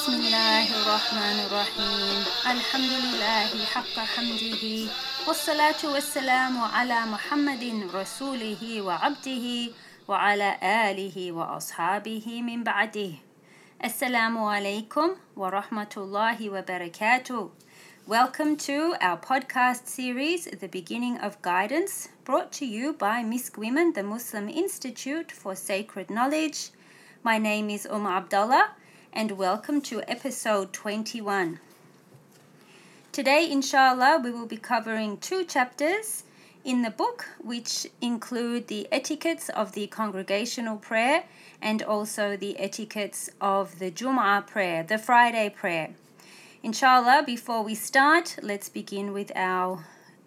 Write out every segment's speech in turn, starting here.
بسم الله الرحمن الرحيم الحمد لله حق حمده والصلاة والسلام على محمد رسوله وعبده وعلى آله وأصحابه من بعده السلام عليكم ورحمة الله وبركاته Welcome to our podcast series, The Beginning of Guidance, brought to you by Miss Women, the Muslim Institute for Sacred Knowledge. My name is Umm Abdullah, and welcome to episode 21. Today, inshallah, we will be covering two chapters in the book, which include the etiquettes of the congregational prayer and also the etiquettes of the Jum'ah prayer, the Friday prayer. Inshallah, before we start, let's begin with our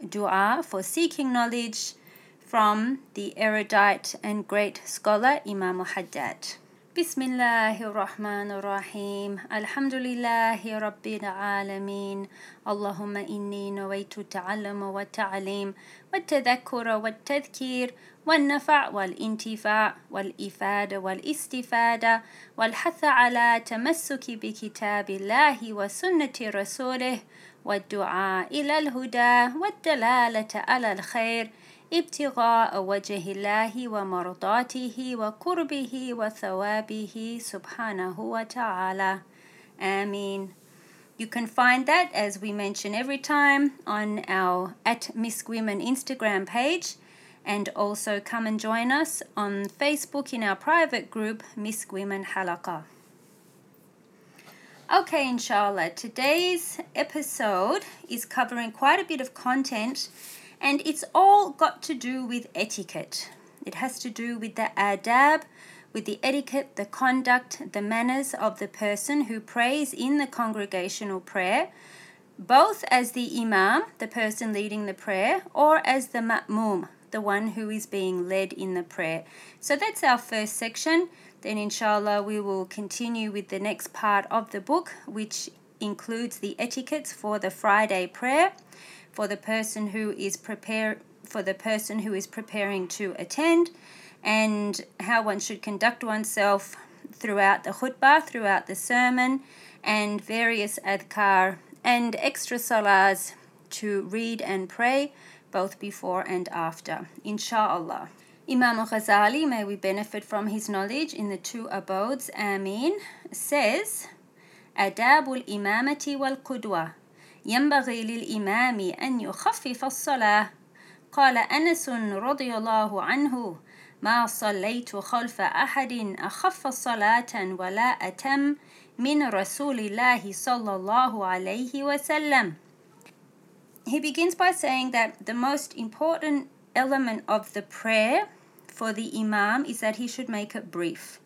dua for seeking knowledge from the erudite and great scholar Imam Haddad. بسم الله الرحمن الرحيم الحمد لله رب العالمين اللهم إني نويت التعلم والتعليم والتذكر والتذكير والنفع والانتفاع والإفادة والاستفادة والحث على تمسك بكتاب الله وسنة رسوله والدعاء إلى الهدى والدلالة على الخير ابتغاء وجه الله ومرضاته وقربه وثوابه سبحانه وتعالى. آمين. You can find that as we mention every time on our at Misk Women Instagram page. And also come and join us on Facebook in our private group Misk Women Halakha. Okay, inshallah, today's episode is covering quite a bit of content and it's all got to do with etiquette. It has to do with the adab, with the etiquette, the conduct, the manners of the person who prays in the congregational prayer, both as the imam, the person leading the prayer, or as the ma'mum, the one who is being led in the prayer. So that's our first section. Then, inshallah, we will continue with the next part of the book, which includes the etiquettes for the Friday prayer for the person who is prepare for the person who is preparing to attend and how one should conduct oneself throughout the khutbah, throughout the sermon, and various adkar and extra salahs to read and pray both before and after. inshallah Imam Ghazali, may we benefit from his knowledge in the two abodes, Amin, says, Adabul Imamati wal Qudwa, ينبغي للإمام أن يخفف الصلاة قال أنس رضي الله عنه ما صليت خلف أحد أخف صلاة ولا أتم من رسول الله صلى الله عليه وسلم He begins by saying that the most important element of the prayer for the Imam is that he should make it brief.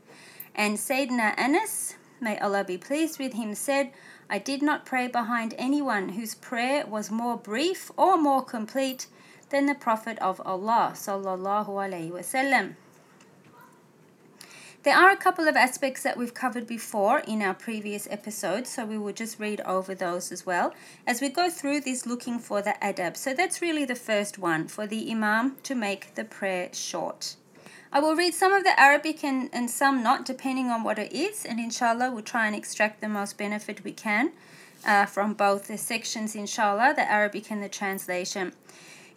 And Sayyidina Anas, may Allah be pleased with him, said, I did not pray behind anyone whose prayer was more brief or more complete than the Prophet of Allah sallallahu alaihi wasallam. There are a couple of aspects that we've covered before in our previous episodes, so we will just read over those as well as we go through this looking for the adab. So that's really the first one for the Imam to make the prayer short. I will read some of the Arabic and, and some not, depending on what it is, and inshallah, we'll try and extract the most benefit we can uh, from both the sections, inshallah, the Arabic and the translation.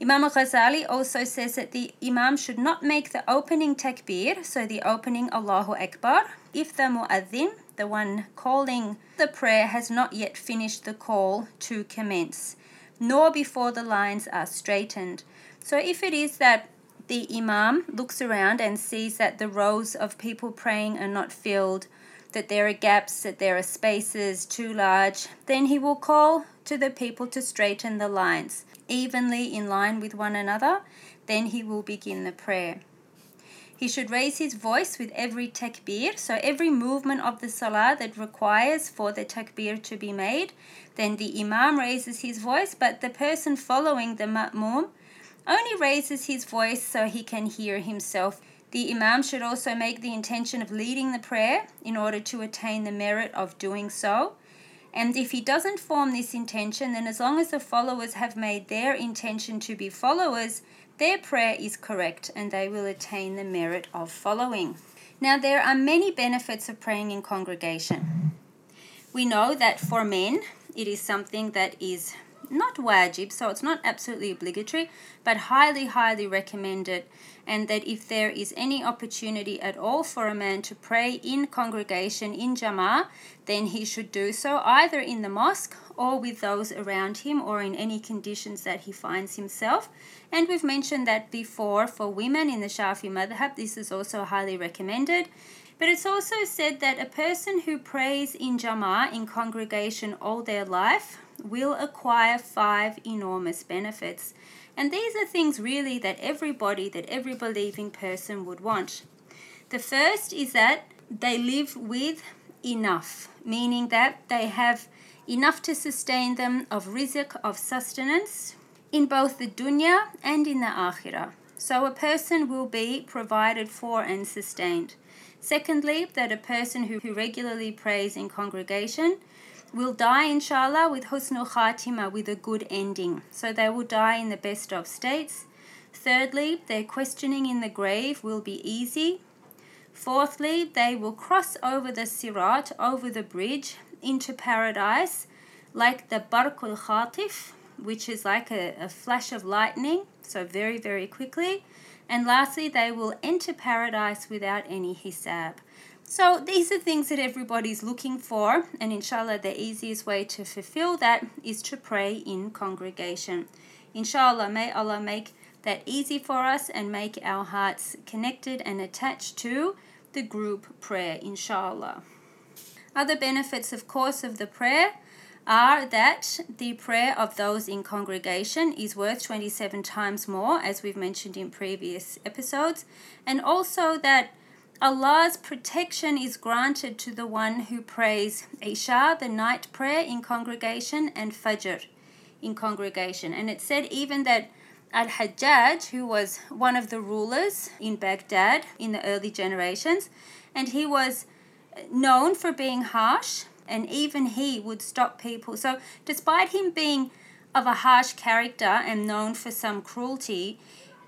Imam Ghazali also says that the Imam should not make the opening takbir, so the opening Allahu Akbar, if the mu'adhin, the one calling the prayer, has not yet finished the call to commence, nor before the lines are straightened. So if it is that the Imam looks around and sees that the rows of people praying are not filled, that there are gaps, that there are spaces too large, then he will call to the people to straighten the lines evenly in line with one another. Then he will begin the prayer. He should raise his voice with every takbir, so every movement of the salah that requires for the takbir to be made, then the imam raises his voice, but the person following the ma'mum only raises his voice so he can hear himself. The imam should also make the intention of leading the prayer in order to attain the merit of doing so. And if he doesn't form this intention, then as long as the followers have made their intention to be followers, their prayer is correct and they will attain the merit of following. Now, there are many benefits of praying in congregation. We know that for men, it is something that is not wajib, so it's not absolutely obligatory, but highly, highly recommended. And that if there is any opportunity at all for a man to pray in congregation in Jama'ah, then he should do so either in the mosque or with those around him or in any conditions that he finds himself. And we've mentioned that before for women in the Shafi madhab, this is also highly recommended. But it's also said that a person who prays in Jama'ah in congregation all their life will acquire five enormous benefits. And these are things really that everybody, that every believing person would want. The first is that they live with enough, meaning that they have enough to sustain them of rizq, of sustenance, in both the dunya and in the akhirah. So a person will be provided for and sustained. Secondly, that a person who, who regularly prays in congregation will die, inshallah, with husnul khatima, with a good ending. So they will die in the best of states. Thirdly, their questioning in the grave will be easy. Fourthly, they will cross over the sirat, over the bridge, into paradise, like the barkul khatif, which is like a, a flash of lightning, so very, very quickly. And lastly, they will enter paradise without any hisab. So these are things that everybody's looking for, and inshallah, the easiest way to fulfill that is to pray in congregation. Inshallah, may Allah make that easy for us and make our hearts connected and attached to the group prayer, inshallah. Other benefits, of course, of the prayer are that the prayer of those in congregation is worth 27 times more, as we've mentioned in previous episodes, and also that Allah's protection is granted to the one who prays Isha, the night prayer in congregation, and Fajr in congregation. And it said even that Al Hajjaj, who was one of the rulers in Baghdad in the early generations, and he was known for being harsh, and even he would stop people. So, despite him being of a harsh character and known for some cruelty,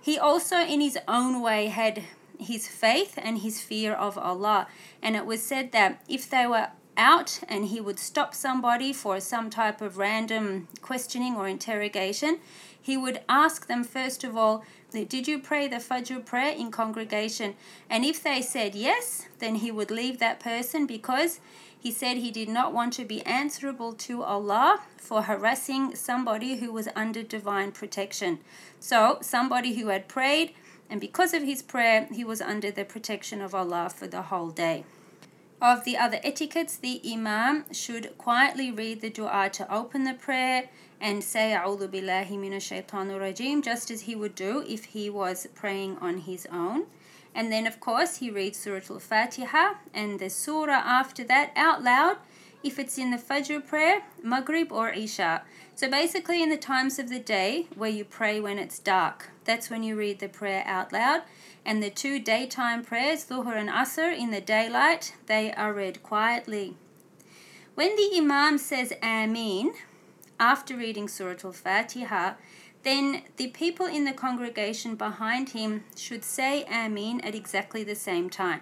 he also, in his own way, had his faith and his fear of Allah. And it was said that if they were out and he would stop somebody for some type of random questioning or interrogation, he would ask them first of all, Did you pray the Fajr prayer in congregation? And if they said yes, then he would leave that person because he said he did not want to be answerable to Allah for harassing somebody who was under divine protection. So, somebody who had prayed and because of his prayer, he was under the protection of Allah for the whole day. Of the other etiquettes, the Imam should quietly read the dua to open the prayer and say A'udhu billahi minash shaitanir rajim, just as he would do if he was praying on his own. And then, of course, he reads Surah Al Fatiha and the surah after that out loud if it's in the Fajr prayer, Maghrib, or Isha. So basically, in the times of the day where you pray when it's dark, that's when you read the prayer out loud. And the two daytime prayers, Dhuhr and Asr, in the daylight, they are read quietly. When the Imam says Ameen after reading Surah Al Fatiha, then the people in the congregation behind him should say Amen at exactly the same time.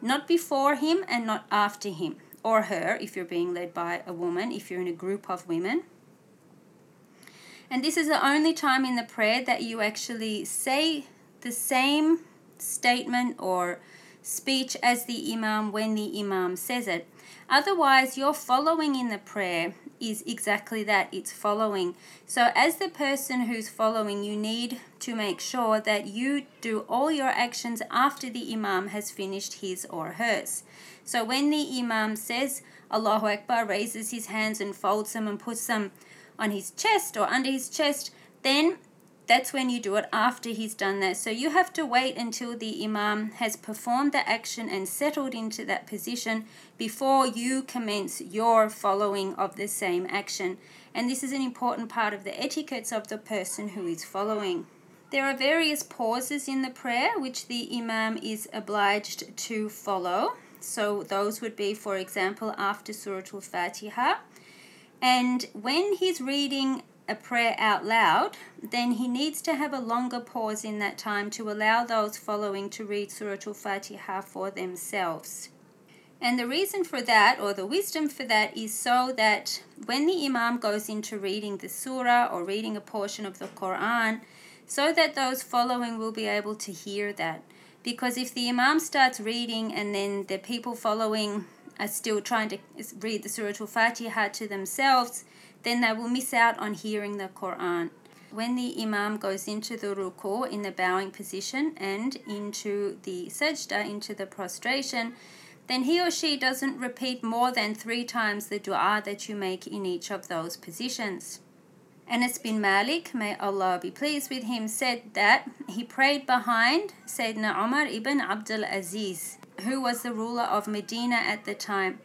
Not before him and not after him, or her if you're being led by a woman, if you're in a group of women. And this is the only time in the prayer that you actually say the same statement or speech as the Imam when the Imam says it. Otherwise, you're following in the prayer is exactly that it's following. So, as the person who's following, you need to make sure that you do all your actions after the Imam has finished his or hers. So, when the Imam says Allahu Akbar, raises his hands and folds them and puts them on his chest or under his chest, then that's when you do it after he's done that. So you have to wait until the Imam has performed the action and settled into that position before you commence your following of the same action. And this is an important part of the etiquettes of the person who is following. There are various pauses in the prayer which the Imam is obliged to follow. So those would be, for example, after Surah Al Fatiha and when he's reading a prayer out loud, then he needs to have a longer pause in that time to allow those following to read Surah Al Fatiha for themselves. And the reason for that, or the wisdom for that, is so that when the Imam goes into reading the surah or reading a portion of the Quran, so that those following will be able to hear that. Because if the Imam starts reading and then the people following are still trying to read the Surah Al Fatiha to themselves, then they will miss out on hearing the Quran. When the Imam goes into the ruku in the bowing position and into the sajda, into the prostration, then he or she doesn't repeat more than three times the dua that you make in each of those positions. Anas bin Malik, may Allah be pleased with him, said that he prayed behind Sayyidina Umar ibn Abdul Aziz, who was the ruler of Medina at the time.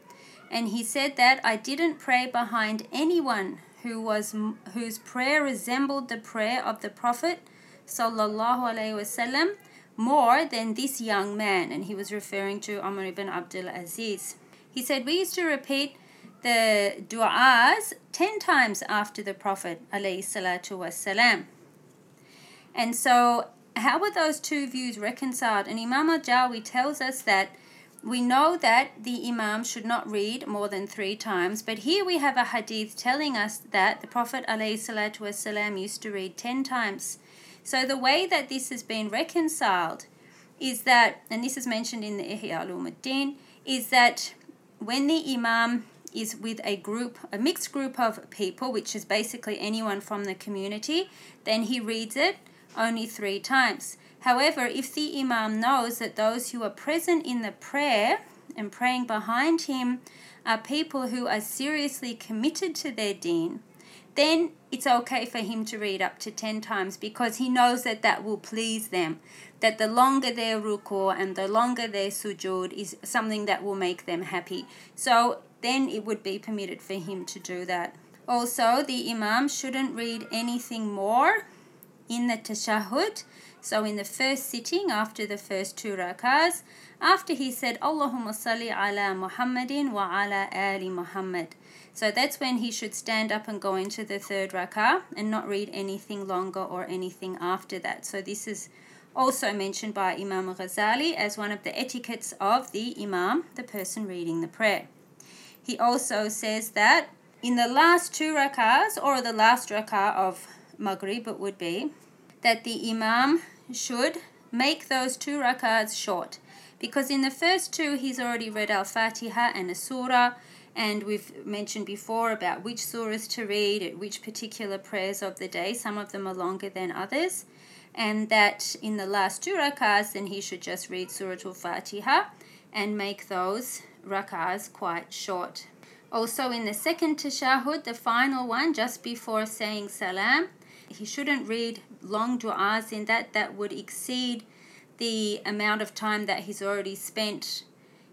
And he said that I didn't pray behind anyone who was whose prayer resembled the prayer of the Prophet sallallahu alaihi wasallam more than this young man, and he was referring to Umar ibn Abdul Aziz. He said, We used to repeat the du'as 10 times after the Prophet. wasalam. And so, how were those two views reconciled? And Imam al Jawi tells us that we know that the Imam should not read more than three times, but here we have a hadith telling us that the Prophet wasalam used to read 10 times. So the way that this has been reconciled is that, and this is mentioned in the Ihya Ulumuddin, is that when the Imam is with a group, a mixed group of people, which is basically anyone from the community, then he reads it only three times. However, if the Imam knows that those who are present in the prayer and praying behind him are people who are seriously committed to their deen, then it's okay for him to read up to 10 times because he knows that that will please them. That the longer their ruku and the longer their sujud is something that will make them happy. So then it would be permitted for him to do that. Also, the Imam shouldn't read anything more in the tashahhud. So in the first sitting after the first two rakahs, after he said Allahumma salli ala Muhammadin wa ala ali Muhammad. So that's when he should stand up and go into the third rakah and not read anything longer or anything after that. So this is also mentioned by Imam Ghazali as one of the etiquettes of the Imam, the person reading the prayer. He also says that in the last two rakahs or the last rakah of Maghrib it would be that the Imam should make those two rakahs short because in the first two he's already read Al-Fatiha and a surah and we've mentioned before about which surahs to read at which particular prayers of the day. Some of them are longer than others. And that in the last two rakahs, then he should just read Surah Al Fatiha and make those rakahs quite short. Also, in the second tashahud, the final one, just before saying salam, he shouldn't read long du'as in that, that would exceed the amount of time that he's already spent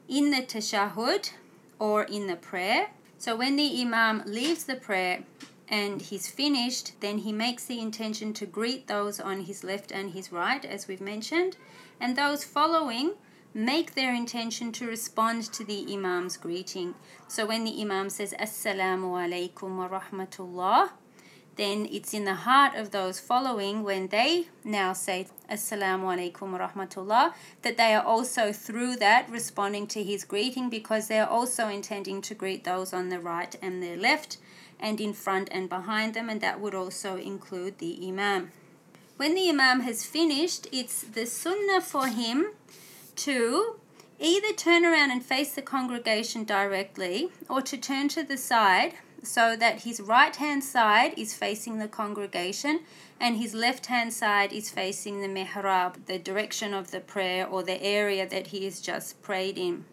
in the tashahud or in the prayer. So when the Imam leaves the prayer and he's finished, then he makes the intention to greet those on his left and his right, as we've mentioned, and those following make their intention to respond to the Imam's greeting. So when the Imam says, Assalamu alaikum wa rahmatullah, then it's in the heart of those following when they now say assalamu alaikum wa rahmatullah that they are also through that responding to his greeting because they are also intending to greet those on the right and their left and in front and behind them and that would also include the imam. When the imam has finished it's the sunnah for him to either turn around and face the congregation directly or to turn to the side so that his right hand side is facing the congregation and his left hand side is facing the mihrab, the direction of the prayer or the area that he has just prayed in.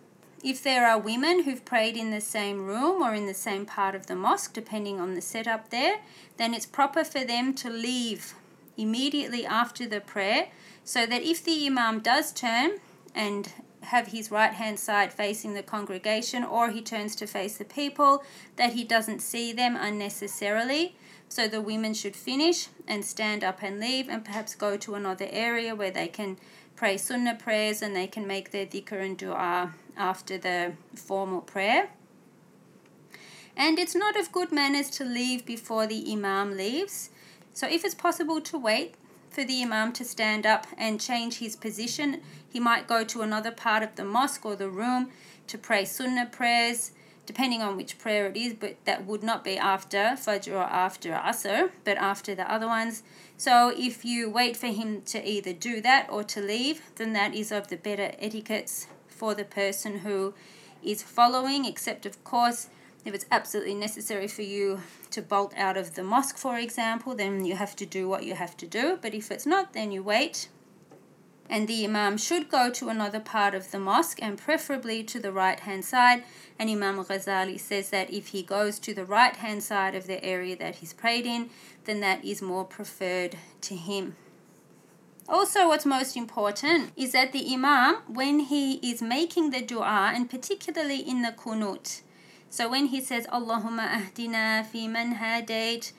If there are women who've prayed in the same room or in the same part of the mosque, depending on the setup there, then it's proper for them to leave immediately after the prayer so that if the imam does turn and have his right hand side facing the congregation or he turns to face the people, that he doesn't see them unnecessarily. So the women should finish and stand up and leave and perhaps go to another area where they can pray sunnah prayers and they can make their dhikr and dua after the formal prayer. And it's not of good manners to leave before the imam leaves. So if it's possible to wait, for the Imam to stand up and change his position. He might go to another part of the mosque or the room to pray sunnah prayers, depending on which prayer it is, but that would not be after Fajr or after Asr, but after the other ones. So if you wait for him to either do that or to leave, then that is of the better etiquettes for the person who is following, except of course if it's absolutely necessary for you to bolt out of the mosque, for example, then you have to do what you have to do. But if it's not, then you wait and the Imam should go to another part of the mosque and preferably to the right hand side. And Imam Ghazali says that if he goes to the right hand side of the area that he's prayed in, then that is more preferred to him. Also, what's most important is that the Imam, when he is making the dua, and particularly in the kunut, so when he says Allahumma ahdina fi man hadait,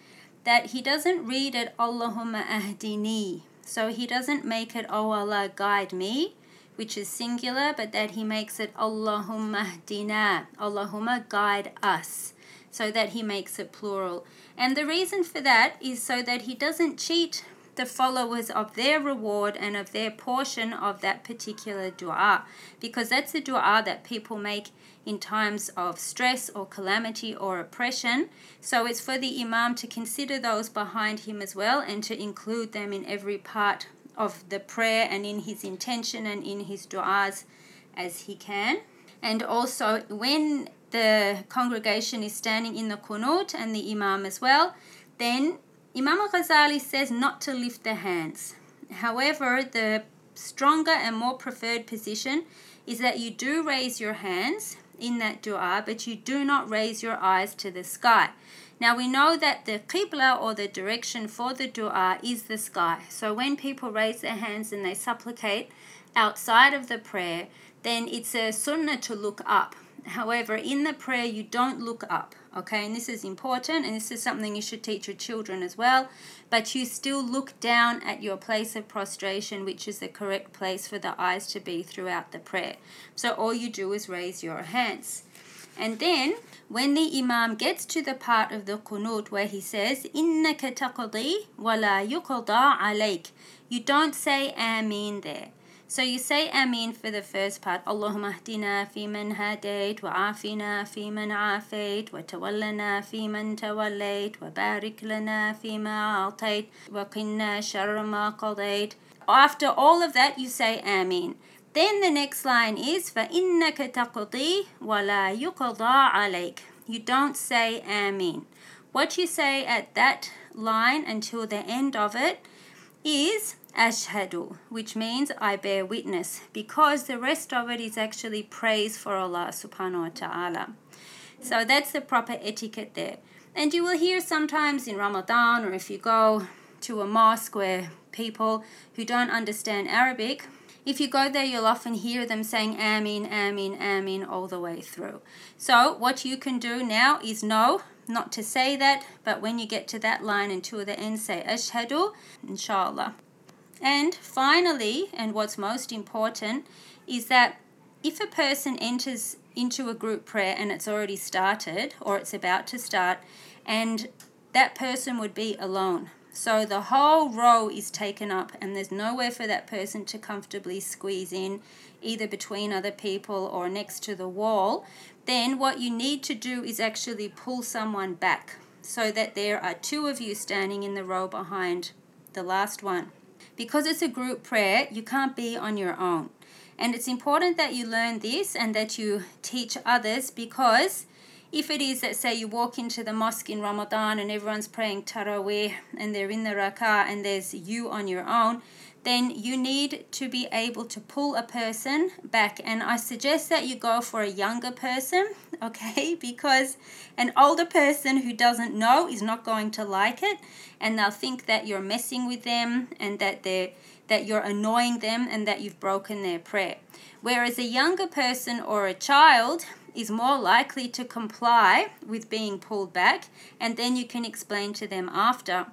that he doesn't read it Allahumma ahdini so he doesn't make it, Oh Allah, guide me, which is singular, but that he makes it Allahumma dina, Allahumma guide us, so that he makes it plural. And the reason for that is so that he doesn't cheat the followers of their reward and of their portion of that particular dua, because that's the dua that people make in times of stress or calamity or oppression. So it's for the Imam to consider those behind him as well and to include them in every part of the prayer and in his intention and in his du'as as he can. And also, when the congregation is standing in the kunut and the Imam as well, then Imam Ghazali says not to lift the hands. However, the stronger and more preferred position is that you do raise your hands in that dua, but you do not raise your eyes to the sky. Now we know that the qibla or the direction for the dua is the sky. So when people raise their hands and they supplicate outside of the prayer, then it's a sunnah to look up. However, in the prayer, you don't look up, okay? And this is important, and this is something you should teach your children as well. But you still look down at your place of prostration, which is the correct place for the eyes to be throughout the prayer. So all you do is raise your hands. And then, when the Imam gets to the part of the Qunut where he says, إِنَّكَ تَقْضِي وَلَا يُقْضَى عَلَيْكَ You don't say Ameen there. So you say Amin for the first part. Allahumma ahdina fi man hadayt wa afina fi man afayt wa tawallana fi man tawallayt wa barik lana fi ma atayt wa qinna sharra ma qadayt. After all of that you say Amin. Then the next line is فَإِنَّكَ تَقْضِي وَلَا يُقْضَى عَلَيْكَ You don't say Amin. What you say at that line until the end of it is ashhadu, which means I bear witness, because the rest of it is actually praise for Allah subhanahu wa ta'ala. So that's the proper etiquette there. And you will hear sometimes in Ramadan or if you go to a mosque where people who don't understand Arabic, if you go there, you'll often hear them saying Amin, Amin, Amin all the way through. So, what you can do now is know not to say that, but when you get to that line and until the end, say Ashhadu, inshallah. And finally, and what's most important, is that if a person enters into a group prayer and it's already started or it's about to start, and that person would be alone. So the whole row is taken up, and there's nowhere for that person to comfortably squeeze in, either between other people or next to the wall. Then what you need to do is actually pull someone back so that there are two of you standing in the row behind the last one. Because it's a group prayer, you can't be on your own. And it's important that you learn this and that you teach others because if it is that, say, you walk into the mosque in Ramadan and everyone's praying Taraweeh and they're in the rakah and there's you on your own, then you need to be able to pull a person back. And I suggest that you go for a younger person, okay? Because an older person who doesn't know is not going to like it and they'll think that you're messing with them and that they're that you're annoying them and that you've broken their prayer. Whereas a younger person or a child is more likely to comply with being pulled back, and then you can explain to them after.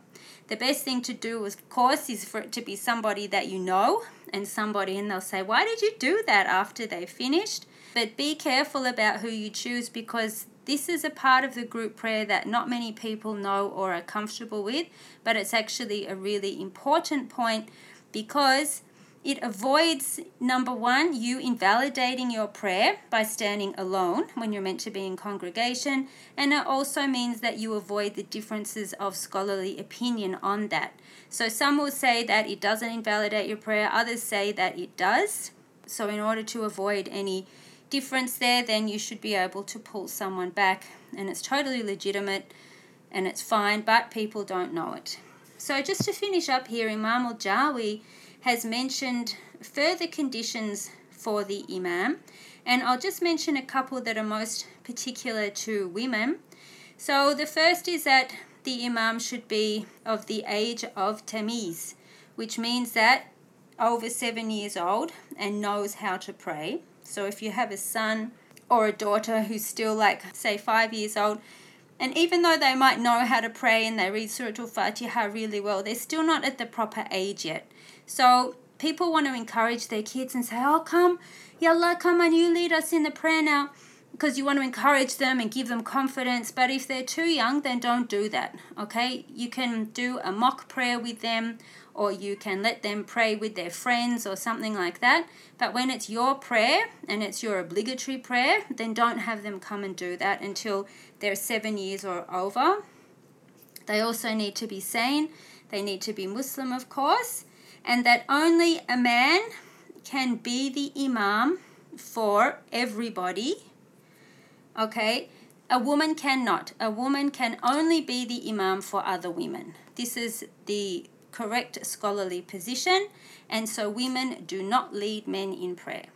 The best thing to do, of course, is for it to be somebody that you know and somebody, and they'll say, Why did you do that after they finished? But be careful about who you choose because this is a part of the group prayer that not many people know or are comfortable with, but it's actually a really important point because It avoids, number one, you invalidating your prayer by standing alone when you're meant to be in congregation, and it also means that you avoid the differences of scholarly opinion on that. So, some will say that it doesn't invalidate your prayer, others say that it does. So, in order to avoid any difference there, then you should be able to pull someone back, and it's totally legitimate and it's fine, but people don't know it. So, just to finish up here, Imam al Jawi has mentioned further conditions for the Imam, and I'll just mention a couple that are most particular to women. So, the first is that the Imam should be of the age of Tamiz, which means that over seven years old and knows how to pray. So, if you have a son or a daughter who's still like, say, five years old, and even though they might know how to pray and they read Surah Al Fatiha really well, they're still not at the proper age yet. So people want to encourage their kids and say, Oh, come, Yallah, come on, you lead us in the prayer now. Because you want to encourage them and give them confidence. But if they're too young, then don't do that. Okay? You can do a mock prayer with them, or you can let them pray with their friends or something like that. But when it's your prayer and it's your obligatory prayer, then don't have them come and do that until they're seven years or over. They also need to be sane. They need to be Muslim, of course and that only a man can be the imam for everybody. Okay, a woman cannot. A woman can only be the imam for other women. This is the correct scholarly position, and so women do not lead men in prayer.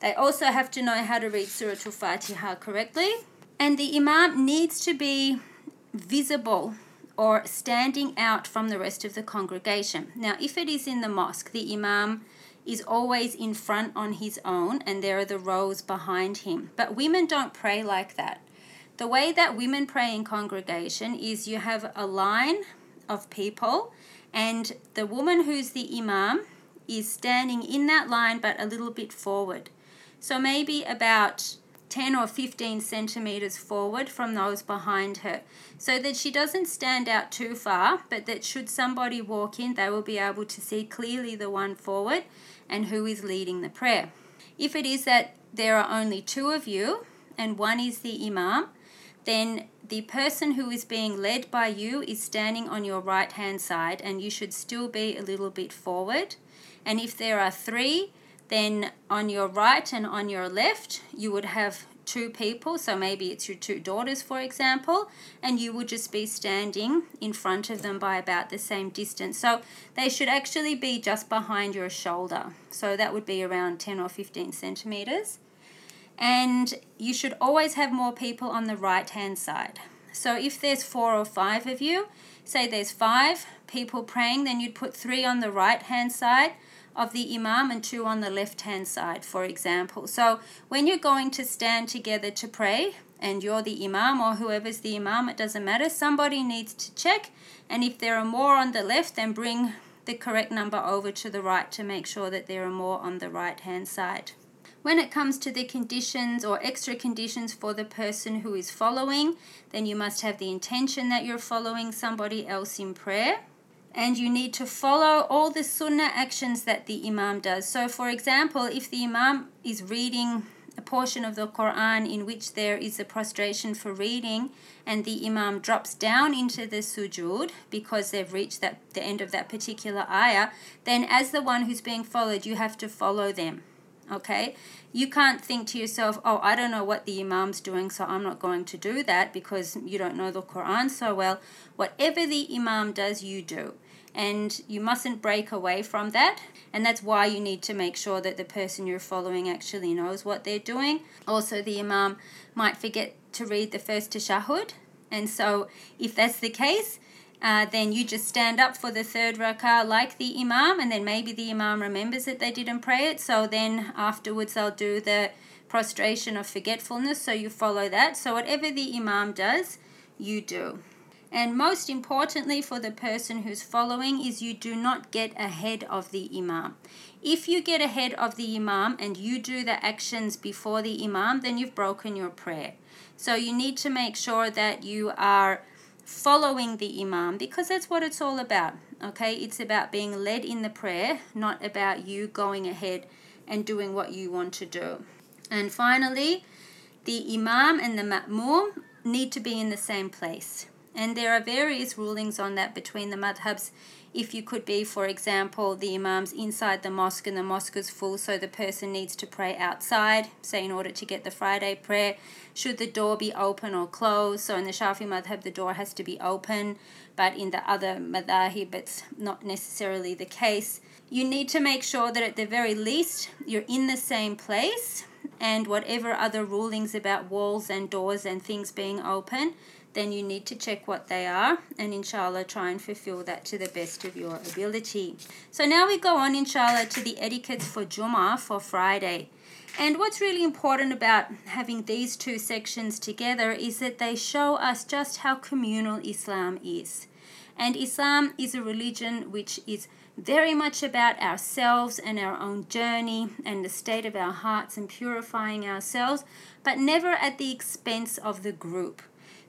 They also have to know how to read Surah Al Fatiha correctly, and the imam needs to be visible or standing out from the rest of the congregation. Now, if it is in the mosque, the imam is always in front on his own and there are the rows behind him. But women don't pray like that. The way that women pray in congregation is you have a line of people and the woman who's the imam is standing in that line but a little bit forward. So maybe about 10 or 15 centimeters forward from those behind her so that she doesn't stand out too far, but that should somebody walk in, they will be able to see clearly the one forward and who is leading the prayer. If it is that there are only two of you and one is the Imam, then the person who is being led by you is standing on your right hand side and you should still be a little bit forward. And if there are three, then on your right and on your left, you would have two people. So maybe it's your two daughters, for example, and you would just be standing in front of them by about the same distance. So they should actually be just behind your shoulder. So that would be around 10 or 15 centimeters. And you should always have more people on the right hand side. So if there's four or five of you, say there's five people praying, then you'd put three on the right hand side of the Imam and two on the left hand side, for example. So when you're going to stand together to pray, and you're the Imam or whoever's the Imam, it doesn't matter, somebody needs to check. And if there are more on the left, then bring the correct number over to the right to make sure that there are more on the right hand side. When it comes to the conditions or extra conditions for the person who is following, then you must have the intention that you're following somebody else in prayer and you need to follow all the sunnah actions that the imam does. So, for example, if the imam is reading a portion of the Quran in which there is a prostration for reading, and the imam drops down into the sujood because they've reached that the end of that particular ayah, then as the one who's being followed, you have to follow them. Okay, you can't think to yourself, "Oh, I don't know what the imam's doing, so I'm not going to do that because you don't know the Quran so well." Whatever the imam does, you do and you mustn't break away from that. And that's why you need to make sure that the person you're following actually knows what they're doing. Also, the Imam might forget to read the first tashahud, and so if that's the case, uh, then you just stand up for the third rakah like the Imam, and then maybe the Imam remembers that they didn't pray it, so then afterwards they'll do the prostration of forgetfulness, so you follow that. So, whatever the Imam does, you do. And most importantly, for the person who's following, is you do not get ahead of the Imam. If you get ahead of the Imam and you do the actions before the Imam, then you've broken your prayer. So you need to make sure that you are following the Imam because that's what it's all about. Okay, it's about being led in the prayer, not about you going ahead and doing what you want to do. And finally, the Imam and the Ma'mum need to be in the same place. And there are various rulings on that between the madhabs. If you could be, for example, the imam's inside the mosque and the mosque is full, so the person needs to pray outside, say in order to get the Friday prayer. Should the door be open or closed? So in the Shafi madhab, the door has to be open, but in the other madhahib, it's not necessarily the case. You need to make sure that at the very least you're in the same place and whatever other rulings about walls and doors and things being open, then you need to check what they are and inshallah try and fulfill that to the best of your ability. So now we go on inshallah to the etiquettes for Jummah for Friday. And what's really important about having these two sections together is that they show us just how communal Islam is. And Islam is a religion which is very much about ourselves and our own journey and the state of our hearts and purifying ourselves, but never at the expense of the group.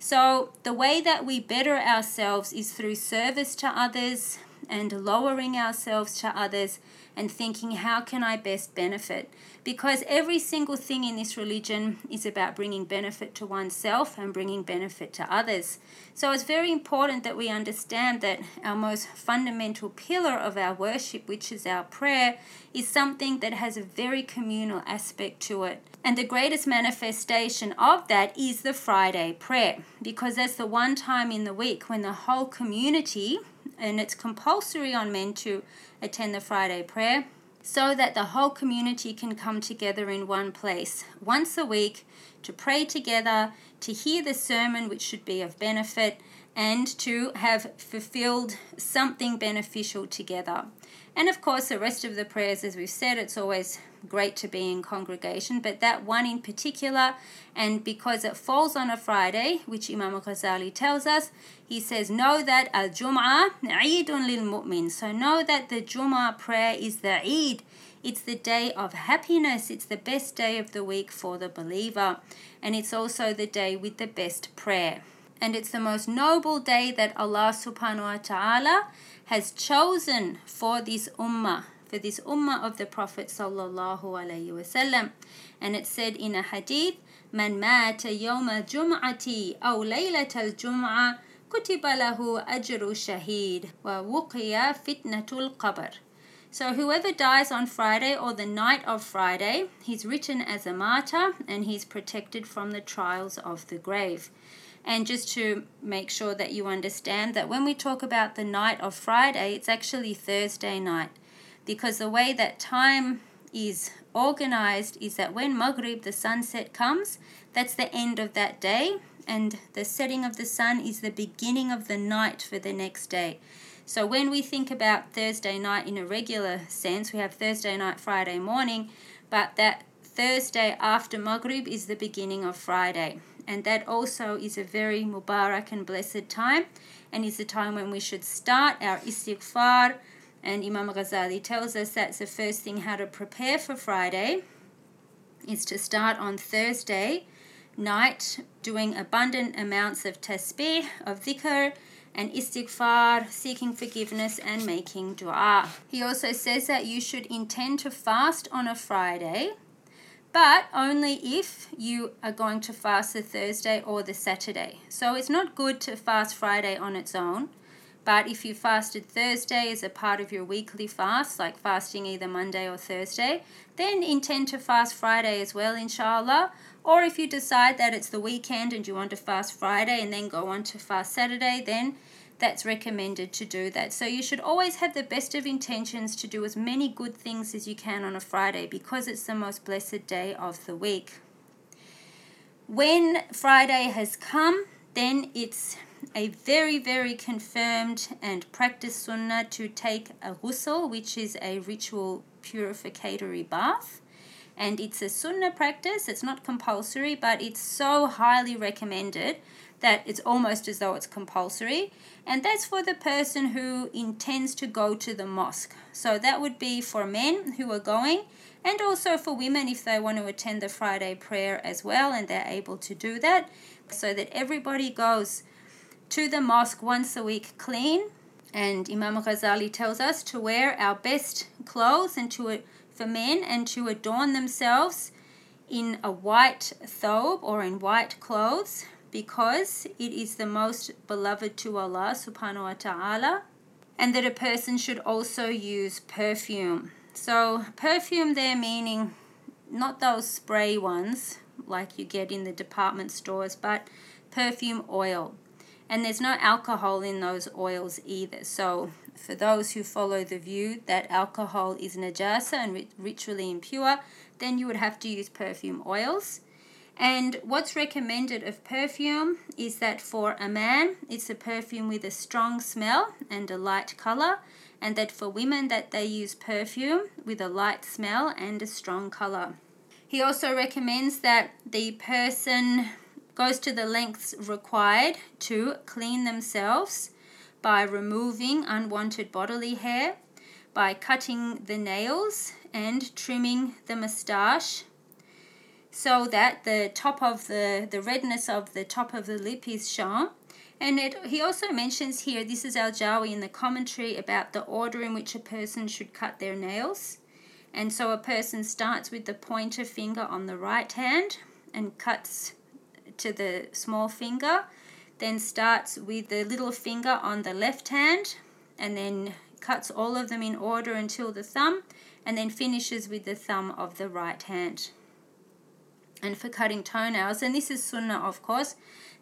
So, the way that we better ourselves is through service to others and lowering ourselves to others and thinking, how can I best benefit? Because every single thing in this religion is about bringing benefit to oneself and bringing benefit to others. So it's very important that we understand that our most fundamental pillar of our worship, which is our prayer, is something that has a very communal aspect to it. And the greatest manifestation of that is the Friday prayer, because that's the one time in the week when the whole community, and it's compulsory on men to attend the Friday prayer so that the whole community can come together in one place once a week to pray together, to hear the sermon, which should be of benefit, and to have fulfilled something beneficial together. And of course, the rest of the prayers, as we've said, it's always great to be in congregation, but that one in particular, and because it falls on a Friday, which Imam Ghazali tells us, he says, Know that Al Jum'ah Eidun lil Mu'min. So know that the Jum'ah prayer is the Eid. It's the day of happiness. It's the best day of the week for the believer. And it's also the day with the best prayer. And it's the most noble day that Allah subhanahu wa ta'ala has chosen for this ummah for this ummah of the Prophet sallallahu alaihi wasallam. And it said in a hadith, من مات يوم الجمعة أو ليلة الجمعة كتب له أجر شهيد ووقي فتنة القبر. So whoever dies on Friday or the night of Friday, he's written as a martyr and he's protected from the trials of the grave. And just to make sure that you understand that when we talk about the night of Friday, it's actually Thursday night because the way that time is organized is that when Maghrib, the sunset comes, that's the end of that day, and the setting of the sun is the beginning of the night for the next day. So when we think about Thursday night in a regular sense, we have Thursday night, Friday morning, but that Thursday after Maghrib is the beginning of Friday. And that also is a very Mubarak and blessed time, and is the time when we should start our istighfar. And Imam Ghazali tells us that's the first thing how to prepare for Friday is to start on Thursday night doing abundant amounts of tasbih, of dhikr, and istighfar, seeking forgiveness and making dua. He also says that you should intend to fast on a Friday, but only if you are going to fast the Thursday or the Saturday. So it's not good to fast Friday on its own. But if you fasted Thursday as a part of your weekly fast, like fasting either Monday or Thursday, then intend to fast Friday as well, inshallah. Or if you decide that it's the weekend and you want to fast Friday and then go on to fast Saturday, then that's recommended to do that. So you should always have the best of intentions to do as many good things as you can on a Friday because it's the most blessed day of the week. When Friday has come, then it's a very, very confirmed and practiced sunnah to take a ghusl, which is a ritual purificatory bath. And it's a sunnah practice, it's not compulsory, but it's so highly recommended that it's almost as though it's compulsory. And that's for the person who intends to go to the mosque. So that would be for men who are going, and also for women if they want to attend the Friday prayer as well and they're able to do that, so that everybody goes to the mosque once a week clean. And Imam Ghazali tells us to wear our best clothes and to for men and to adorn themselves in a white thobe or in white clothes because it is the most beloved to Allah subhanahu wa ta'ala and that a person should also use perfume. So perfume there meaning not those spray ones like you get in the department stores but perfume oil. And there's no alcohol in those oils either. So for those who follow the view that alcohol is najasa and ritually impure, then you would have to use perfume oils. And what's recommended of perfume is that for a man, it's a perfume with a strong smell and a light color, and that for women that they use perfume with a light smell and a strong color. He also recommends that the person goes to the lengths required to clean themselves by removing unwanted bodily hair, by cutting the nails and trimming the moustache so that the top of the, the redness of the top of the lip is shown. And it, he also mentions here, this is Al Jawi in the commentary about the order in which a person should cut their nails. And so a person starts with the pointer finger on the right hand and cuts to the small finger then starts with the little finger on the left hand and then cuts all of them in order until the thumb and then finishes with the thumb of the right hand. And for cutting toenails, and this is sunnah of course,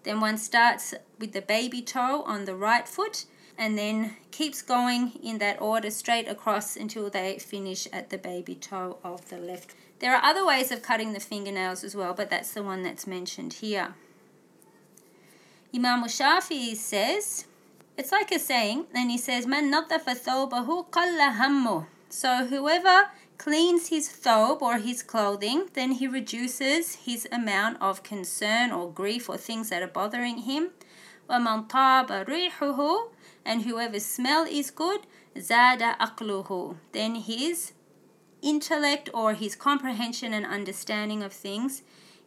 then one starts with the baby toe on the right foot and then keeps going in that order straight across until they finish at the baby toe of the left. There are other ways of cutting the fingernails as well, but that's the one that's mentioned here. Imam Shafi says, it's like a saying, and he says, Man nadafa thawbahu qalla hammu. So whoever cleans his thobe or his clothing, then he reduces his amount of concern or grief or things that are bothering him. وَمَنْ طَابَ رِيحُهُ And whoever's smell is good, zada aqluhu. Then his intellect or his comprehension and understanding of things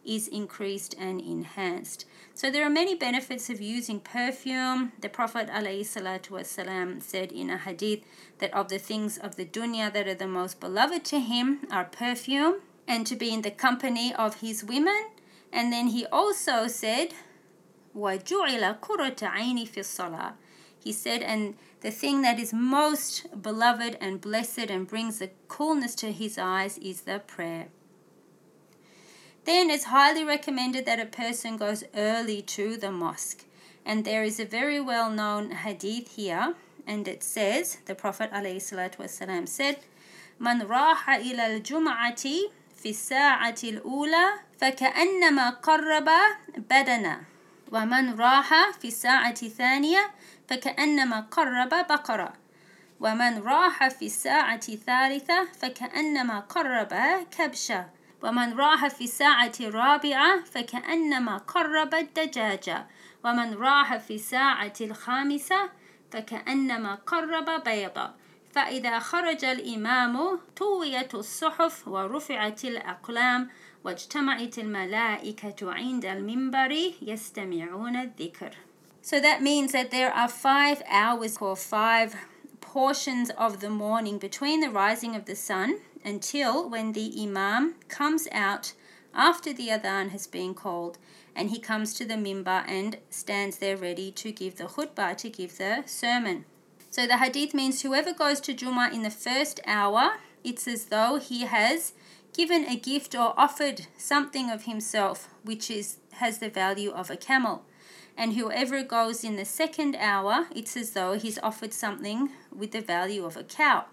is increased and enhanced. So there are many benefits of using perfume. The Prophet ﷺ said in a hadith that of the things of the dunya that are the most beloved to him are perfume and to be in the company of his women. And then he also said, وَجُعِلَ كُرَةَ عَيْنِ فِي الصَّلَاةِ He said, and the thing that is most beloved and blessed and brings the coolness to his eyes is the prayer. Then it's highly recommended that a person goes early to the mosque. And there is a very well known hadith here, and it says, the Prophet ﷺ said, من راح إلى الجمعة في الساعة الأولى فكأنما قرب بدنا ومن راح في الساعة الثانية فكأنما قرب بقرة ومن راح في الساعة الثالثة فكأنما قرب كبشة ومن راح في الساعة الرابعة فكأنما قرب الدجاجة ومن راح في الساعة الخامسة فكأنما قرب بيضة فإذا خرج الإمام طويت الصحف ورفعت الأقلام واجتمعت الملائكة عند المنبر يستمعون الذكر. So that means that there are five hours or five portions of the morning between the rising of the sun until when the Imam comes out after the Adhan has been called and he comes to the mimbar and stands there ready to give the khutbah, to give the sermon. So the hadith means whoever goes to Jummah in the first hour, it's as though he has given a gift or offered something of himself which is has the value of a camel. And whoever goes in the second hour, it's as though he's offered something with the value of a cow.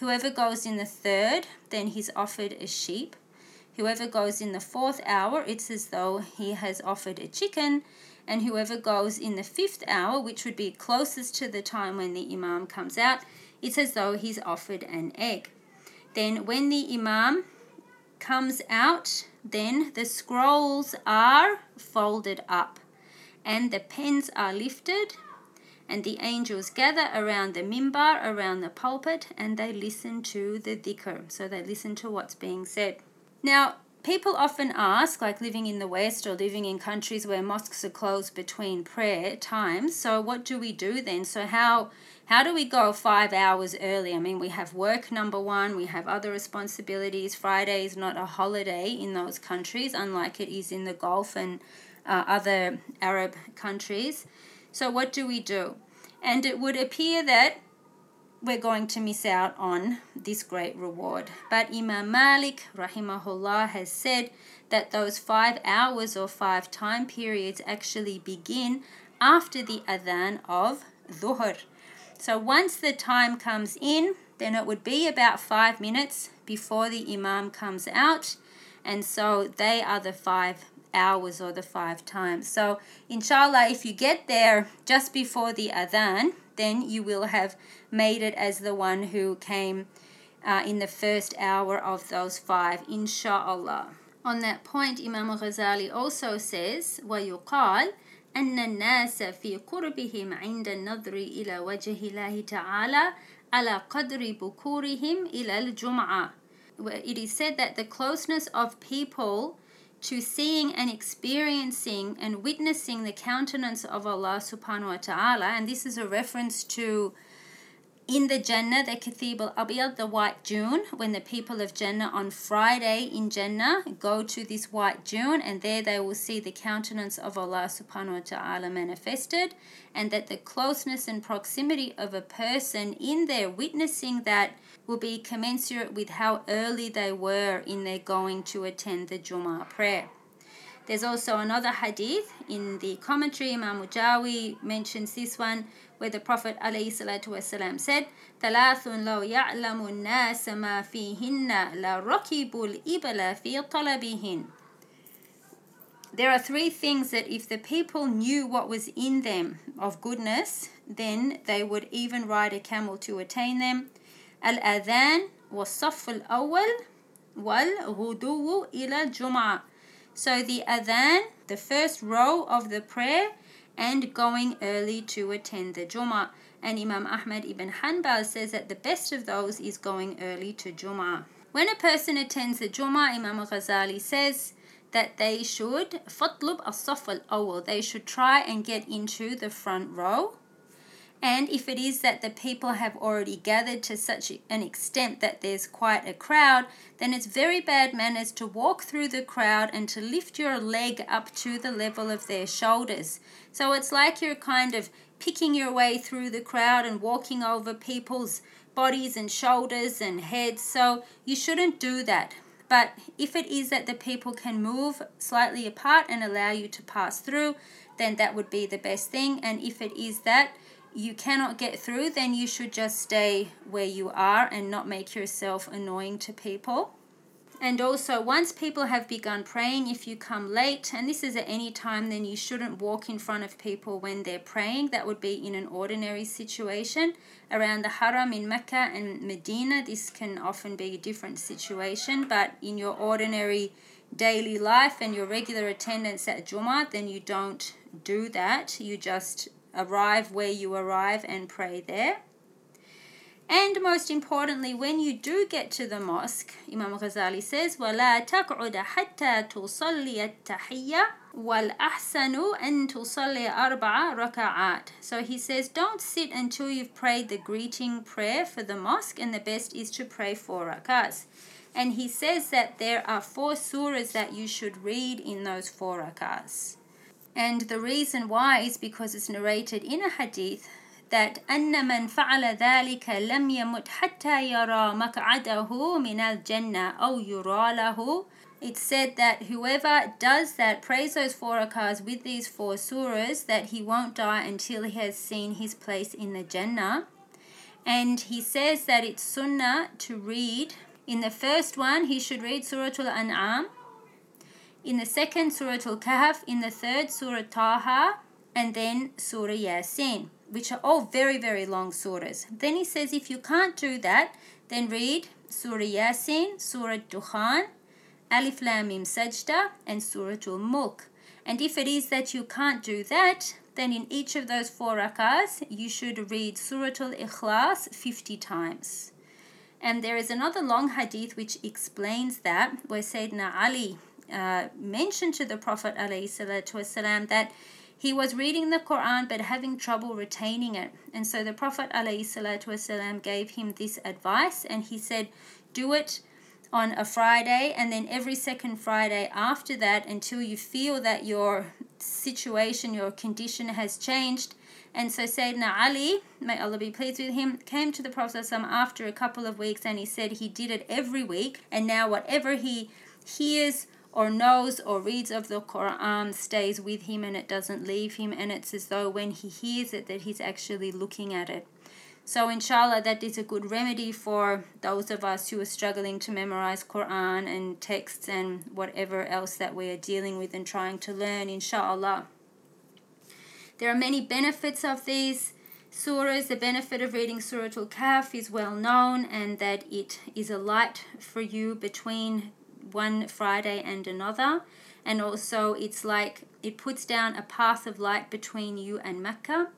Whoever goes in the third, then he's offered a sheep. Whoever goes in the fourth hour, it's as though he has offered a chicken. And whoever goes in the fifth hour, which would be closest to the time when the Imam comes out, it's as though he's offered an egg. Then, when the Imam comes out, then the scrolls are folded up and the pens are lifted and the angels gather around the mimbar, around the pulpit, and they listen to the dhikr. So they listen to what's being said. Now, people often ask, like living in the West or living in countries where mosques are closed between prayer times, so what do we do then? So, how how do we go five hours early? I mean, we have work, number one, we have other responsibilities. Friday is not a holiday in those countries, unlike it is in the Gulf and uh, other Arab countries. So, what do we do? And it would appear that we're going to miss out on this great reward. But Imam Malik, rahimahullah, has said that those five hours or five time periods actually begin after the adhan of dhuhr. So once the time comes in, then it would be about five minutes before the Imam comes out. And so they are the five hours or the five times. So, inshallah, if you get there just before the adhan, then you will have made it as the one who came uh, in the first hour of those five, inshallah. On that point, Imam Ghazali also says, وَيُقال أن الناس في قربهم عند النظر إلى وجه الله تعالى على قدر بكورهم إلى الجمعة. It is said that the closeness of people to seeing and experiencing and witnessing the countenance of Allah subhanahu wa ta'ala, and this is a reference to in the Jannah, the Kathib al Abiyad, the white dune, when the people of Jannah on Friday in Jannah go to this white dune, and there they will see the countenance of Allah subhanahu wa ta'ala manifested, and that the closeness and proximity of a person in there witnessing that will be commensurate with how early they were in their going to attend the Jummah prayer. There's also another hadith in the commentary, Imam Mujawi mentions this one where the Prophet والسلام, said, ثلاث لو يعلم الناس ما فيهن لركبوا الإبل في طلبهن. There are three things that if the people knew what was in them of goodness, then they would even ride a camel to attain them. الأذان والصف الأول والغدو إلى الجمعة. So the adhan, the first row of the prayer, and going early to attend the Jummah. And Imam Ahmad ibn Hanbal says that the best of those is going early to Jummah. When a person attends the Jummah, Imam Ghazali says that they should fatlub as-saf al They should try and get into the front row. And if it is that the people have already gathered to such an extent that there's quite a crowd, then it's very bad manners to walk through the crowd and to lift your leg up to the level of their shoulders. So it's like you're kind of picking your way through the crowd and walking over people's bodies and shoulders and heads. So you shouldn't do that. But if it is that the people can move slightly apart and allow you to pass through, then that would be the best thing. And if it is that you cannot get through, then you should just stay where you are and not make yourself annoying to people. And also, once people have begun praying, if you come late, and this is at any time, then you shouldn't walk in front of people when they're praying. That would be in an ordinary situation. Around the Haram in Mecca and Medina, this can often be a different situation, but in your ordinary daily life and your regular attendance at Jummah, then you don't do that. You just arrive where you arrive and pray there. And most importantly, when you do get to the mosque, Imam Ghazali says, وَلَا تَقْعُدَ حَتَّى تُصَلِّيَ التَّحِيَّةِ وَالْأَحْسَنُ أَن تُصَلِّيَ أَرْبَعَ رَكَعَاتٍ So he says, don't sit until you've prayed the greeting prayer for the mosque, and the best is to pray four rakats. And he says that there are four surahs that you should read in those four rakats. And the reason why is because it's narrated in a hadith that أن من فعل ذلك لم يمت حتى يرى مقعده من الجنة أو يرى له it said that whoever does that, prays those four rakahs with these four surahs, that he won't die until he has seen his place in the Jannah. And he says that it's sunnah to read. In the first one, he should read Surah Al-An'am in the second Surah Al Kahf, in the third Surah Taha, and then Surah Yasin, which are all very, very long surahs. Then he says if you can't do that, then read Surah Yasin, Surah Dukhan, Alif Lam Mim Sajda, and Surah Al Mulk. And if it is that you can't do that, then in each of those four rakahs, you should read Surah Al Ikhlas 50 times. And there is another long hadith which explains that, where Sayyidina Ali uh, mentioned to the Prophet والسلام, that he was reading the Quran but having trouble retaining it. And so the Prophet ﷺ gave him this advice and he said, Do it on a Friday and then every second Friday after that until you feel that your situation, your condition has changed. And so Sayyidina Ali, may Allah be pleased with him, came to the Prophet after a couple of weeks and he said he did it every week. And now, whatever he hears or knows or reads of the Quran stays with him and it doesn't leave him. And it's as though when he hears it, that he's actually looking at it. So inshallah that is a good remedy for those of us who are struggling to memorize Quran and texts and whatever else that we are dealing with and trying to learn inshallah. There are many benefits of these surahs. The benefit of reading Surah Al-Kahf is well known and that it is a light for you between one Friday and another. And also it's like it puts down a path of light between you and Mecca.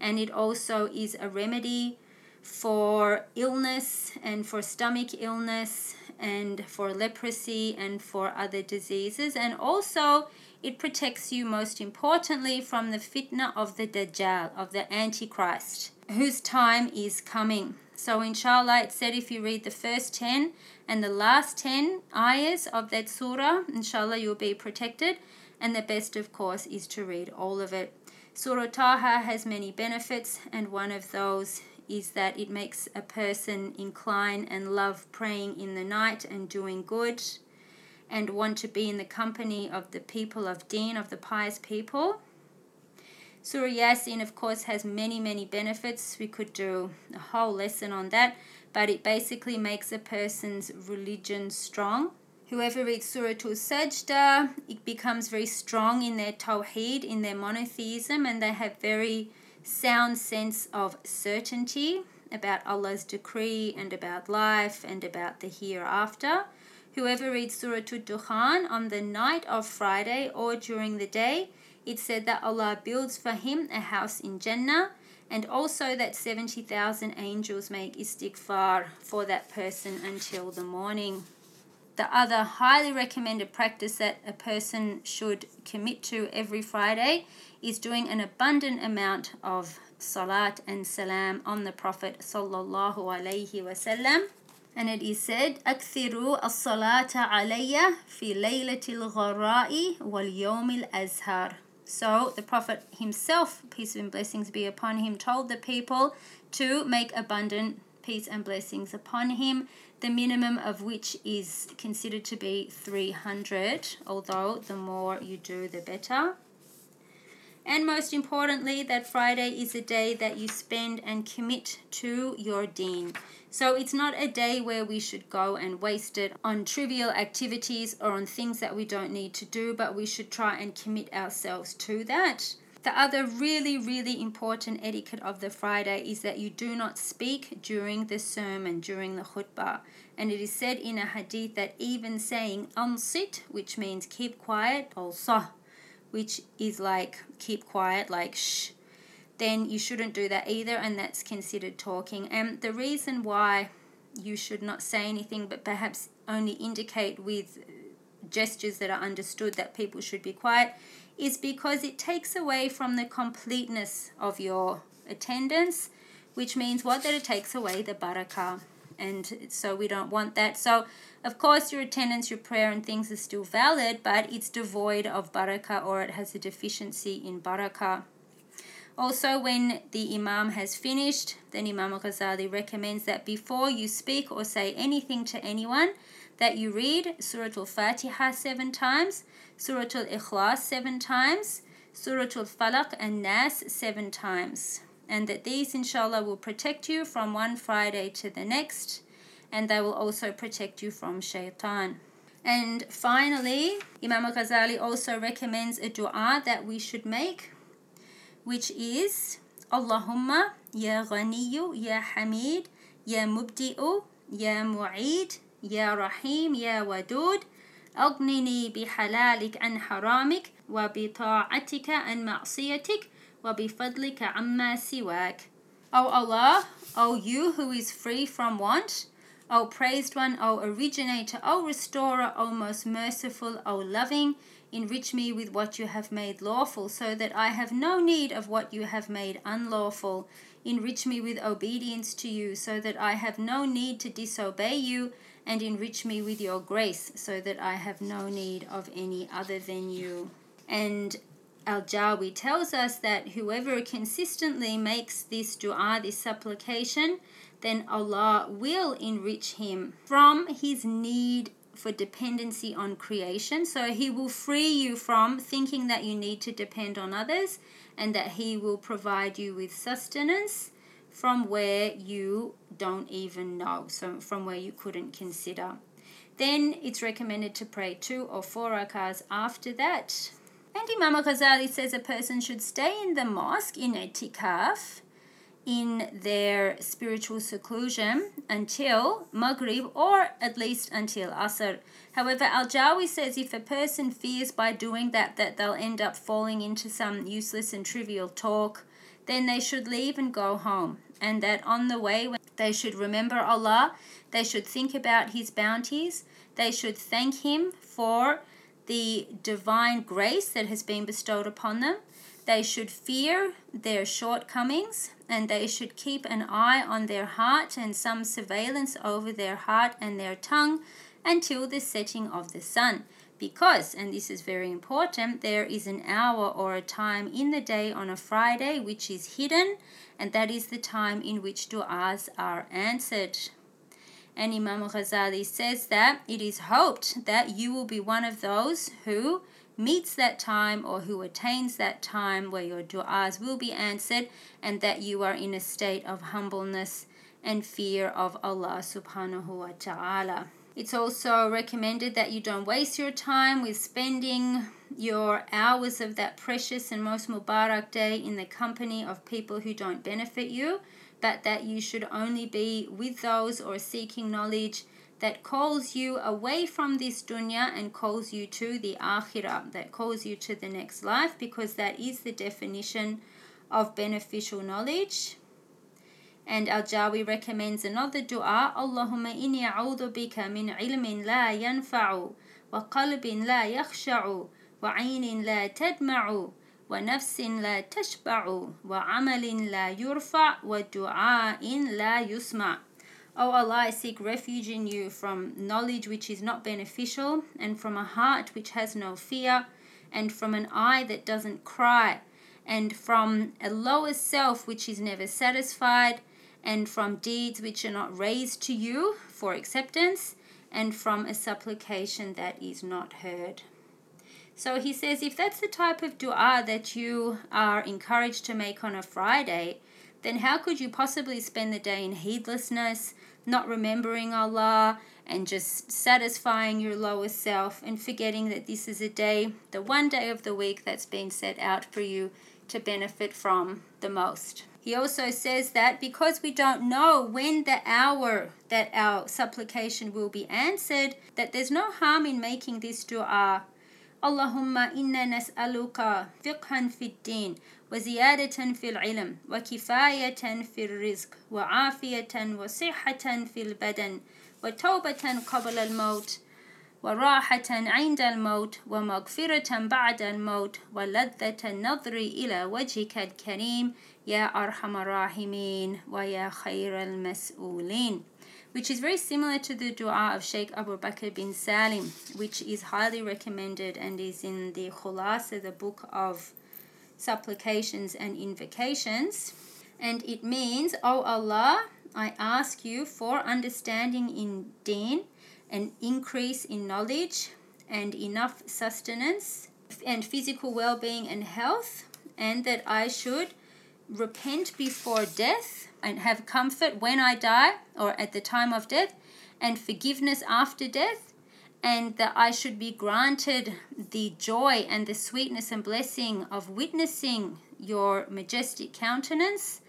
And it also is a remedy for illness and for stomach illness and for leprosy and for other diseases. And also it protects you most importantly from the fitna of the dajjal of the antichrist whose time is coming so inshallah it said if you read the first 10 and the last 10 ayahs of that surah inshallah you'll be protected and the best of course is to read all of it Surah Taha has many benefits, and one of those is that it makes a person incline and love praying in the night and doing good and want to be in the company of the people of Deen, of the pious people. Surah Yasin, of course, has many, many benefits. We could do a whole lesson on that, but it basically makes a person's religion strong Whoever reads Surah Al Sajda, it becomes very strong in their Tawheed, in their monotheism, and they have very sound sense of certainty about Allah's decree and about life and about the hereafter. Whoever reads Surah Al-Dukhan on the night of Friday or during the day, it said that Allah builds for him a house in Jannah and also that 70,000 angels make istighfar for that person until the morning. The other highly recommended practice that a person should commit to every Friday is doing an abundant amount of salat and salam on the Prophet sallallahu alaihi wasallam. And it is said, أكثروا الصلاة علي في ليلة الغراء واليوم الأزهر. so the Prophet himself, peace and blessings be upon him, told the people to make abundant peace and blessings upon him the minimum of which is considered to be 300, although the more you do, the better. And most importantly, that Friday is a day that you spend and commit to your deen. So it's not a day where we should go and waste it on trivial activities or on things that we don't need to do, but we should try and commit ourselves to that. The other really, really important etiquette of the Friday is that you do not speak during the sermon, during the khutbah. And it is said in a hadith that even saying ansit, which means keep quiet, also, which is like keep quiet, like shh, then you shouldn't do that either, and that's considered talking. And the reason why you should not say anything, but perhaps only indicate with gestures that are understood that people should be quiet is because it takes away from the completeness of your attendance, which means what? That it takes away the barakah. And so we don't want that. So, of course, your attendance, your prayer, and things are still valid, but it's devoid of barakah or it has a deficiency in barakah. Also, when the Imam has finished, then Imam Al Ghazali recommends that before you speak or say anything to anyone, that you read Surah Al Fatiha seven times, Surah Al Ikhlas seven times, Surah Al Falaq and Nas seven times. And that these, inshallah, will protect you from one Friday to the next, and they will also protect you from shaitan. And finally, Imam Ghazali also recommends a dua that we should make, which is Allahumma ya ghaniyu ya hamid ya mubdi'u ya mu'id يا رحيم يا ودود أغنني بحلالك عن حرامك وبطاعتك عن معصيتك وبفضلك عما سواك O Allah, O you who is free from want, O praised one, O originator, O restorer, O most merciful, O loving, enrich me with what you have made lawful, so that I have no need of what you have made unlawful. Enrich me with obedience to you, so that I have no need to disobey you, and enrich me with your grace, so that I have no need of any other than you. And Al Jawi tells us that whoever consistently makes this dua, this supplication, then Allah will enrich him from his need for dependency on creation. So He will free you from thinking that you need to depend on others and that He will provide you with sustenance from where you don't even know, so from where you couldn't consider. Then it's recommended to pray two or four rakahs after that. And Imam Ghazali says a person should stay in the mosque in itikaf in their spiritual seclusion until Maghrib or at least until Asr. However, Al Jawi says if a person fears by doing that that they'll end up falling into some useless and trivial talk, then they should leave and go home. And that on the way, they should remember Allah, they should think about His bounties, they should thank Him for the divine grace that has been bestowed upon them. They should fear their shortcomings and they should keep an eye on their heart and some surveillance over their heart and their tongue until the setting of the sun. Because, and this is very important, there is an hour or a time in the day on a Friday which is hidden, and that is the time in which du'as are answered. And Imam Ghazali says that it is hoped that you will be one of those who meets that time or who attains that time where your du'as will be answered and that you are in a state of humbleness and fear of Allah subhanahu wa ta'ala. It's also recommended that you don't waste your time with spending your hours of that precious and most Mubarak day in the company of people who don't benefit you, but that you should only be with those or seeking knowledge that calls you away from this dunya and calls you to the akhirah, that calls you to the next life, because that is the definition of beneficial knowledge. And Al Jawi recommends another dua Allahumma inni a'udhu bika min ilmin la yanfa'u wa qalbin la yakhsha'u wa 'aynin la tadma'u wa nafsin la tashba'u wa 'amalin la yurfa' wa du'a'in la yusma' O Allah, I seek refuge in you from knowledge which is not beneficial, and from a heart which has no fear, and from an eye that doesn't cry, and from a lower self which is never satisfied, and from deeds which are not raised to you for acceptance, and from a supplication that is not heard. So he says, if that's the type of dua that you are encouraged to make on a Friday, then how could you possibly spend the day in heedlessness, not remembering Allah, and just satisfying your lower self and forgetting that this is a day, the one day of the week that's been set out for you to benefit from the most? He also says that because we don't know when the hour that our supplication will be answered, that there's no harm in making this dua. Allahumma inna nas'aluka fiqhan fid din وزيادة في العلم وكفاية في الرزق وعافية وصحة في البدن وتوبة قبل الموت وراحة عند الموت ومغفرة بعد الموت ولذة النظر إلى وجهك الكريم يا أرحم الراحمين ويا خير المسؤولين which is very similar to the dua of Sheikh Abu Bakr bin Salim, which is highly recommended and is in the Khulasa, the book of supplications and invocations. And it means, O Allah, I ask you for understanding in deen, an increase in knowledge, and enough sustenance, and physical well being and health, and that I should repent before death and have comfort when I die or at the time of death, and forgiveness after death, and that I should be granted the joy and the sweetness and blessing of witnessing your majestic countenance,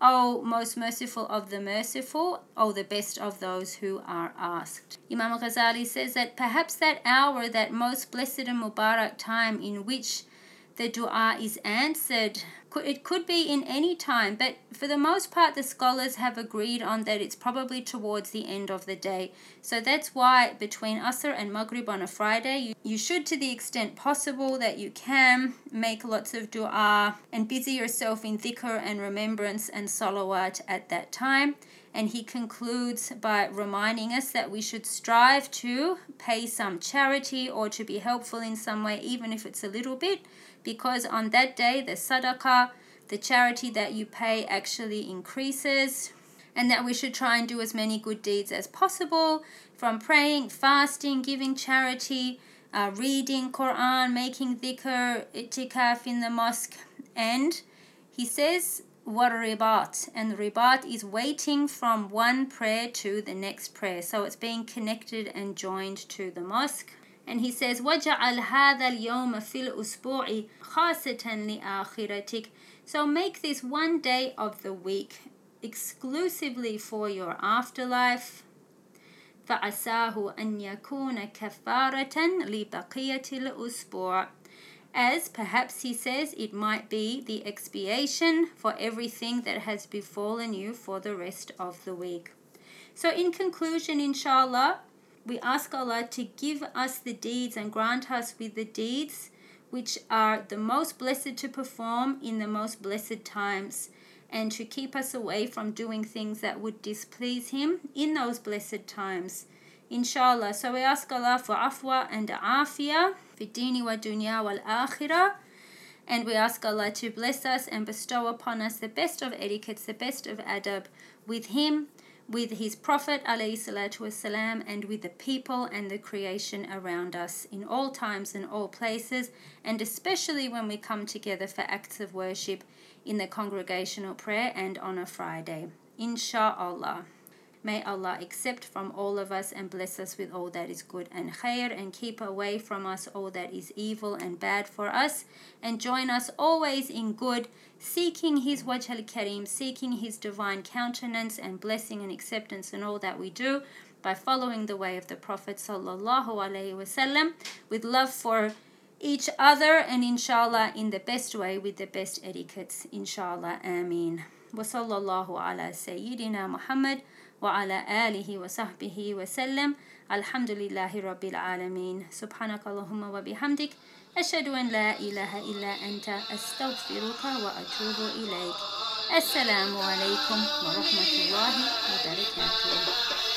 O most merciful of the merciful, O the best of those who are asked. Imam Ghazali says that perhaps that hour, that most blessed and Mubarak time in which the dua is answered. It could be in any time, but for the most part, the scholars have agreed on that it's probably towards the end of the day. So that's why between Asr and Maghrib on a Friday, you, you should, to the extent possible that you can, make lots of dua and busy yourself in dhikr and remembrance and salawat at that time. And he concludes by reminding us that we should strive to pay some charity or to be helpful in some way, even if it's a little bit because on that day the sadaqah, the charity that you pay, actually increases. And that we should try and do as many good deeds as possible from praying, fasting, giving charity, uh, reading Quran, making dhikr, itikaf in the mosque. And he says, what ribat and ribat is waiting from one prayer to the next prayer so it's being connected and joined to the mosque and he says وَجَعَلْ هَذَا الْيَوْمَ فِي الْأُسْبُوعِ خَاصَةً لِآخِرَتِكَ So make this one day of the week exclusively for your afterlife فَعَسَاهُ أَنْ يَكُونَ كَفَارَةً لِبَقِيَةِ الْأُسْبُوعِ as perhaps he says it might be the expiation for everything that has befallen you for the rest of the week. So, in conclusion, inshallah, we ask Allah to give us the deeds and grant us with the deeds which are the most blessed to perform in the most blessed times and to keep us away from doing things that would displease Him in those blessed times. Inshallah. So we ask Allah for afwa and afia, fi wa dunya wal akhirah. And we ask Allah to bless us and bestow upon us the best of etiquettes, the best of adab with Him with his Prophet والسلام, and with the people and the creation around us in all times and all places, and especially when we come together for acts of worship in the congregational prayer and on a Friday. Insha'Allah. May Allah accept from all of us and bless us with all that is good and khair and keep away from us all that is evil and bad for us and join us always in good, seeking His Wajh al seeking His divine countenance and blessing and acceptance in all that we do by following the way of the Prophet wasallam with love for each other and inshallah in the best way with the best etiquettes inshallah ameen. Wa sallallahu ala sayyidina muhammad وعلى آله وصحبه وسلم. الحمد لله رب العالمين. سبحانك اللهم وبحمدك. أشهد أن لا إله إلا أنت. أستغفرك وأتوب إليك. السلام عليكم ورحمة الله وبركاته.